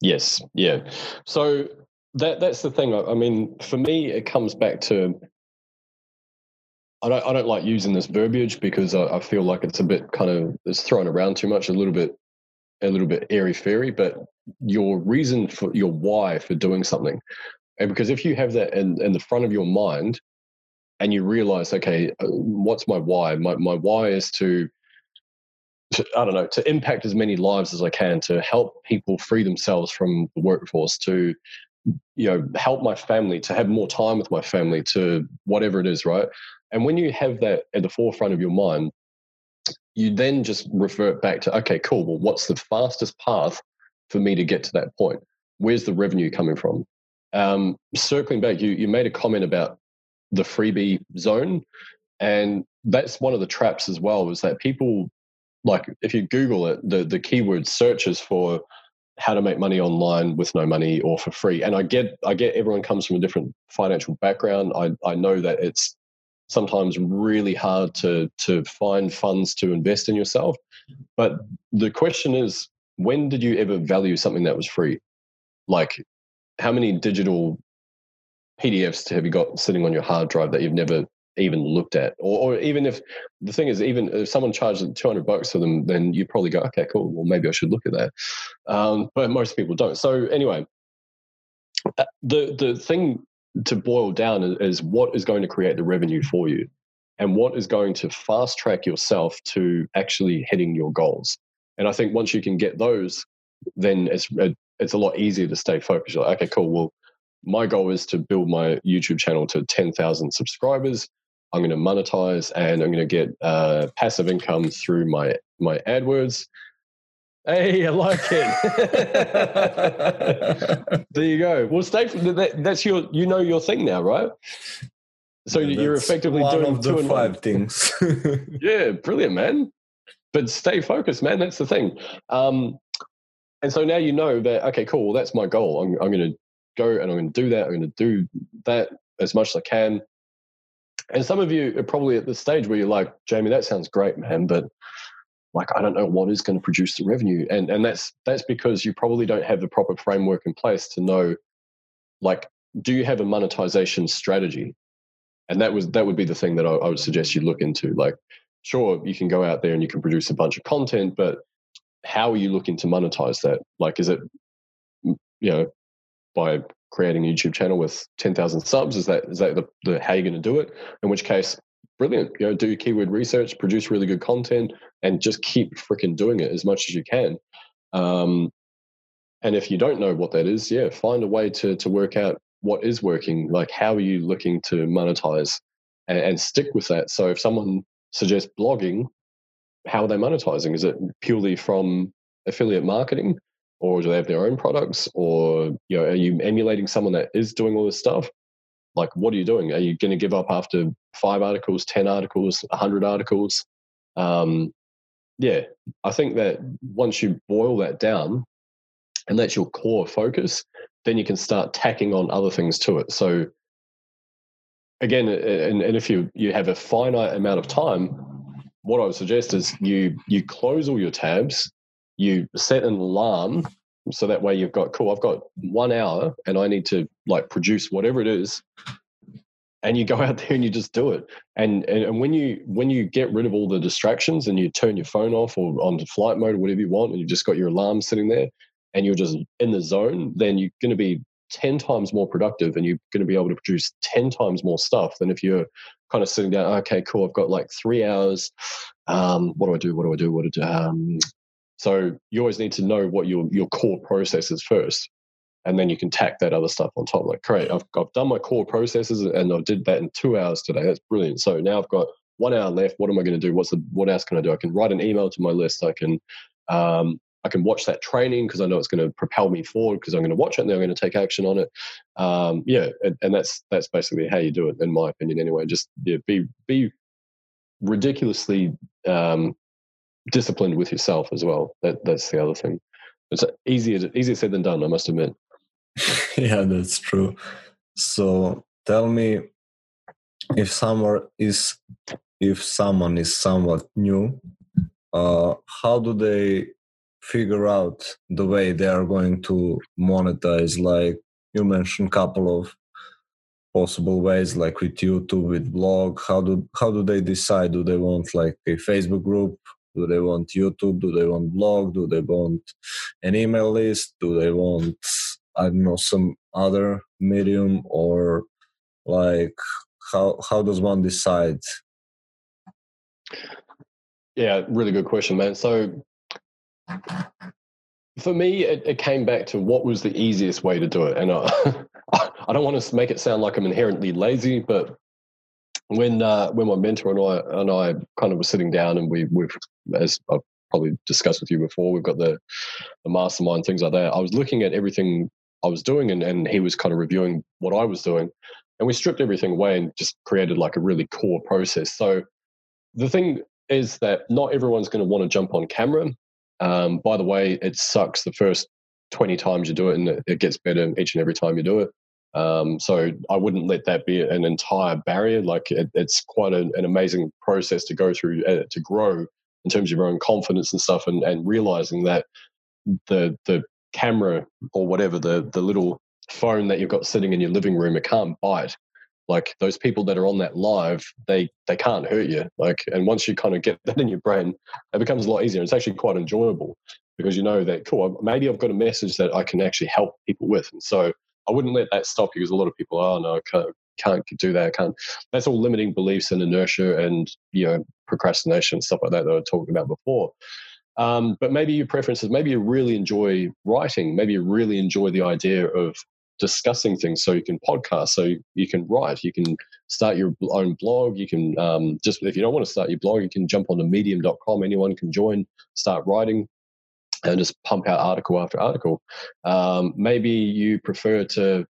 Yes, yeah. So that that's the thing. I, I mean, for me, it comes back to I don't I don't like using this verbiage because I, I feel like it's a bit kind of it's thrown around too much, a little bit a little bit airy fairy. But your reason for your why for doing something, and because if you have that in in the front of your mind, and you realize, okay, uh, what's my why? My my why is to to, I don't know, to impact as many lives as I can, to help people free themselves from the workforce, to you know, help my family, to have more time with my family, to whatever it is, right? And when you have that at the forefront of your mind, you then just revert back to, okay, cool. Well, what's the fastest path for me to get to that point? Where's the revenue coming from? Um, circling back, you you made a comment about the freebie zone, and that's one of the traps as well. Is that people like if you Google it, the the keyword searches for how to make money online with no money or for free. And I get I get everyone comes from a different financial background. I I know that it's sometimes really hard to to find funds to invest in yourself. But the question is, when did you ever value something that was free? Like how many digital PDFs have you got sitting on your hard drive that you've never even looked at or, or even if the thing is even if someone charges 200 bucks for them then you probably go okay cool well maybe i should look at that um, but most people don't so anyway uh, the the thing to boil down is, is what is going to create the revenue for you and what is going to fast track yourself to actually hitting your goals. And I think once you can get those, then it's it's a lot easier to stay focused. Like, okay, cool. Well, my goal is to build my YouTube channel to 10,000 subscribers. I'm going to monetize and I'm going to get uh, passive income through my my AdWords. Hey, I like it. there you go. Well, stay. That, that's your. You know your thing now, right? So yeah, you're effectively doing two and five one. things. yeah, brilliant, man. But stay focused, man. That's the thing. Um, and so now you know that. Okay, cool. Well, that's my goal. I'm, I'm going to go and I'm going to do that. I'm going to do that as much as I can. And some of you are probably at the stage where you're like, Jamie, that sounds great, man, but like I don't know what is going to produce the revenue. And and that's that's because you probably don't have the proper framework in place to know like do you have a monetization strategy? And that was that would be the thing that I, I would suggest you look into. Like, sure, you can go out there and you can produce a bunch of content, but how are you looking to monetize that? Like, is it you know by creating a YouTube channel with 10,000 subs? Is that is that the, the how you're going to do it? In which case, brilliant. You know, do keyword research, produce really good content, and just keep freaking doing it as much as you can. Um, and if you don't know what that is, yeah, find a way to to work out what is working. Like, how are you looking to monetize, and, and stick with that. So, if someone suggests blogging, how are they monetizing? Is it purely from affiliate marketing? Or do they have their own products? Or you know are you emulating someone that is doing all this stuff? Like what are you doing? Are you going to give up after five articles 10 articles a 100 articles? Um, yeah i think that once you boil that down and that's your core focus then you can start tacking on other things to it. So again and, and if you you have a finite amount of time what i would suggest is you you close all your tabs you set an alarm so that way you've got cool i've got one hour and i need to like produce whatever it is and you go out there and you just do it. And, and and when you when you get rid of all the distractions and you turn your phone off or onto flight mode or whatever you want and you've just got your alarm sitting there and you're just in the zone then you're going to be 10 times more productive and you're going to be able to produce 10 times more stuff than if you're kind of sitting down okay cool i've got like three hours um, what do i do what do i do what do i do um, so you always need to know what your your core process is first, and then you can tack that other stuff on top. Like, great, I've I've done my core processes and I did that in two hours today. That's brilliant. So now I've got one hour left. What am I going to do? What's the what else can I do? I can write an email to my list. I can um, I can watch that training because I know it's going to propel me forward because I'm going to watch it and then I'm going to take action on it. Um, yeah, and, and, that's that's basically how you do it, in my opinion. Anyway, just yeah, be be ridiculously um, disciplined with yourself as well. That that's the other thing. It's easier easier said than done. I must admit. yeah, that's true. So tell me, if someone is if someone is somewhat new, uh, how do they figure out the way they are going to monetize? Like you mentioned, couple of possible ways like with youtube with blog how do how do they decide do they want like a facebook group do they want youtube? Do they want blog? Do they want an email list? Do they want i don't know some other medium or like how how does one decide? Yeah really good question man. So for me it, it came back to what was the easiest way to do it. And I, I don't want to make it sound like i'm inherently lazy but when uh, when my mentor and I and I kind of were sitting down and we we've as I've probably discussed with you before, we've got the the mastermind things like that. I was looking at everything I was doing and, and he was kind of reviewing what I was doing. And we stripped everything away and just created like a really core process. So the thing is that not everyone's going to want to jump on camera. Um, by the way, it sucks the first 20 times you do it and it gets better each and every time you do it. Um, so I wouldn't let that be an entire barrier. Like it, it's quite an, an, amazing process to go through uh, to grow in terms of your own confidence and stuff, and, and realizing that the the camera or whatever the the little phone that you've got sitting in your living room, it can't bite. Like those people that are on that live, they they can't hurt you. Like, and once you kind of get that in your brain, it becomes a lot easier. It's actually quite enjoyable because you know that cool. Maybe I've got a message that I can actually help people with, and so I wouldn't let that stop you because a lot of people, oh no, I can't do that. I can't. That's all limiting beliefs and inertia and you know procrastination stuff like that that I talked about before. Um, but maybe your preferences, maybe you really enjoy writing, maybe you really enjoy the idea of discussing things so you can podcast so you can write you can start your own blog you can um, just if you don't want to start your blog you can jump onto medium.com anyone can join start writing and just pump out article after article um, maybe you prefer to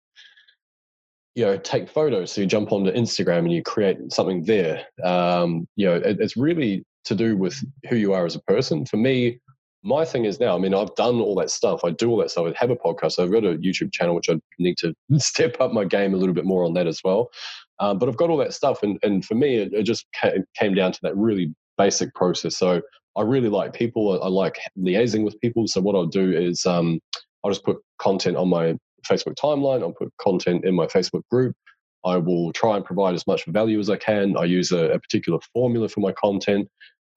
you know take photos so you jump onto instagram and you create something there um, you know it, it's really to do with who you are as a person for me my thing is now, I mean, I've done all that stuff. I do all that stuff. I have a podcast. I've got a YouTube channel, which I need to step up my game a little bit more on that as well. Um, but I've got all that stuff. And, and for me, it, it just came down to that really basic process. So I really like people. I like liaising with people. So what I'll do is um, I'll just put content on my Facebook timeline. I'll put content in my Facebook group. I will try and provide as much value as I can. I use a, a particular formula for my content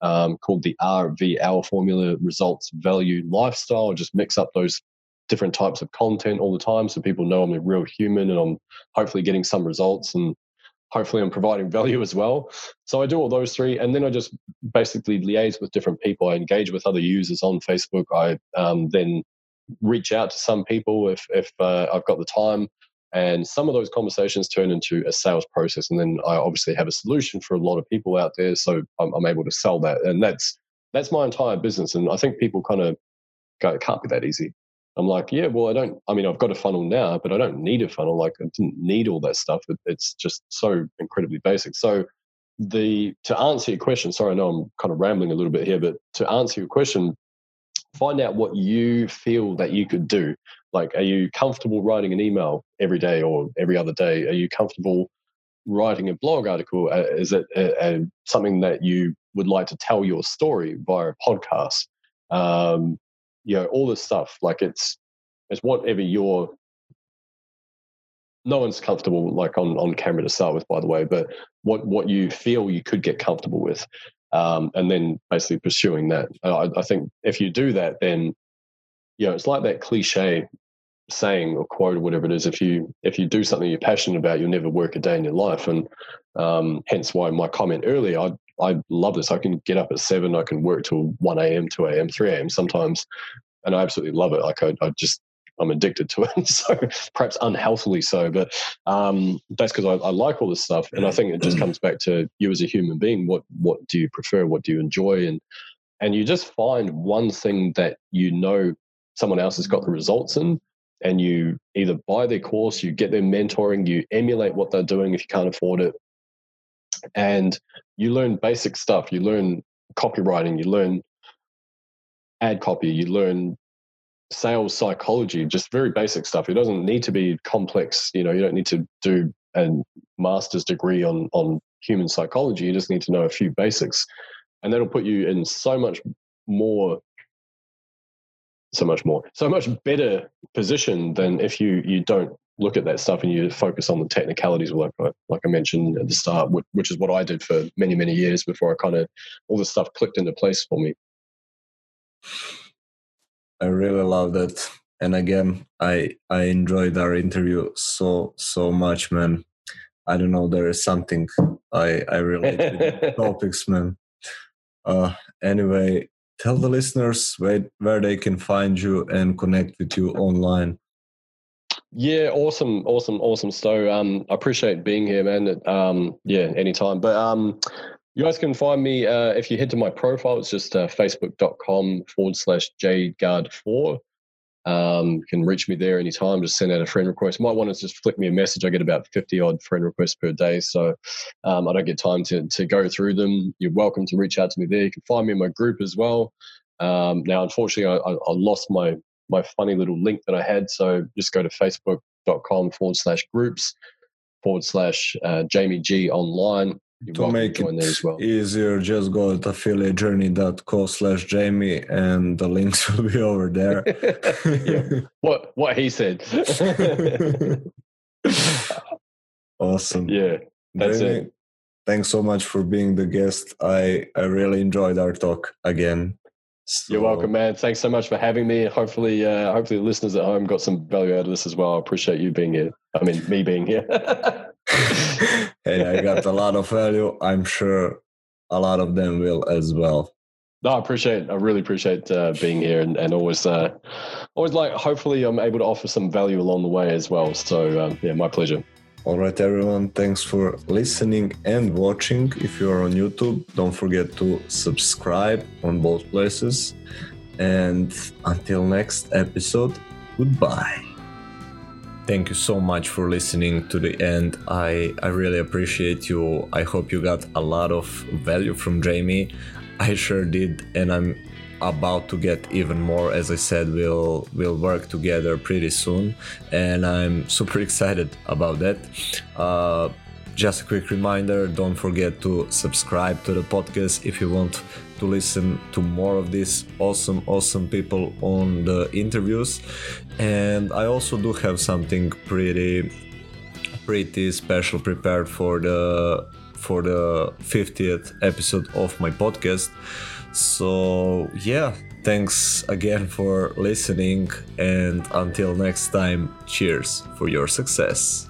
um, called the RVL Formula Results Value Lifestyle. I just mix up those different types of content all the time so people know I'm a real human and I'm hopefully getting some results and hopefully I'm providing value as well. So I do all those three and then I just basically liaise with different people. I engage with other users on Facebook. I um, then reach out to some people if, if uh, I've got the time and some of those conversations turn into a sales process. And then I obviously have a solution for a lot of people out there. So I'm, I'm able to sell that. And that's, that's my entire business. And I think people kind of go, it can't be that easy. I'm like, yeah, well, I don't, I mean, I've got a funnel now, but I don't need a funnel. Like, I didn't need all that stuff. It, it's just so incredibly basic. So, the, to answer your question, sorry, I know I'm kind of rambling a little bit here, but to answer your question, find out what you feel that you could do like, are you comfortable writing an email every day or every other day? Are you comfortable writing a blog article? Uh, is it uh, uh, something that you would like to tell your story via a podcast? Um, you know, all this stuff. Like, it's it's whatever you're no one's comfortable like on on camera to start with by the way but what what you feel you could get comfortable with um, and then basically pursuing that I, I, think if you do that then you know it's like that cliche saying or quote or whatever it is if you if you do something you're passionate about you'll never work a day in your life and um, hence why my comment earlier I, I love this. I can get up at 7 i can work till 1 a.m 2 a.m 3 a.m sometimes and i absolutely love it. Like i, I just i'm addicted to it so perhaps unhealthily so but um, that's because I, I like all this stuff and i think it just comes back to you as a human being what what do you prefer what do you enjoy and and you just find one thing that you know someone else has got the results in and you either buy their course, you get their mentoring, you emulate what they're doing if you can't afford it, and you learn basic stuff. You learn copywriting, you learn ad copy, you learn sales psychology, just very basic stuff. It doesn't need to be complex. You know, you don't need to do a master's degree on on human psychology. You just need to know a few basics, and that'll put you in so much more so much more, so much better position than if you you don't look at that stuff and you focus on the technicalities, like like I mentioned at the start, which is what I did for many many years before I kind of all this stuff clicked into place for me. I really love that, and again, I I enjoyed our interview so so much, man. I don't know, there is something I I relate to topics, man. Uh, anyway, tell the listeners where, where they can find you and connect with you online. Yeah, awesome, awesome, awesome. So um, I appreciate being here, man. Um, yeah, anytime. But um, you guys can find me uh, if you head to my profile. It's just uh, facebook.com forward slash jguard4. Um, you can reach me there anytime. Just send out a friend request. Might want to just flick me a message. I get about 50 odd friend requests per day. So um, I don't get time to, to go through them. You're welcome to reach out to me there. You can find me in my group as well. Um, now, unfortunately, I, I, lost my, my funny little link that I had. So just go to facebook.com forward slash groups forward slash uh, Jamie G online You're to make it well. easier, just go to affiliatejourney.co slash Jamie and the links will be over there. yeah. What what he said. awesome. Yeah. That's Jamie, it. Thanks so much for being the guest. I, I really enjoyed our talk again. So, You're welcome, man. Thanks so much for having me. Hopefully, uh, hopefully the listeners at home got some value out of this as well. I appreciate you being here. I mean, me being here. hey, I got a lot of value. I'm sure a lot of them will as well. No, I appreciate. I really appreciate uh, being here, and, and always, uh, always like. Hopefully, I'm able to offer some value along the way as well. So, um, yeah, my pleasure. All right, everyone. Thanks for listening and watching. If you are on YouTube, don't forget to subscribe on both places. And until next episode, goodbye. Thank you so much for listening to the end. I, I really appreciate you. I hope you got a lot of value from Jamie. I sure did, and I'm about to get even more. As I said, we'll we'll work together pretty soon, and I'm super excited about that. Uh, just a quick reminder: don't forget to subscribe to the podcast if you want to listen to more of these awesome, awesome people on the interviews. And I also do have something pretty, pretty special prepared for the for the 50th episode of my podcast. So, yeah, thanks again for listening, and until next time, cheers for your success.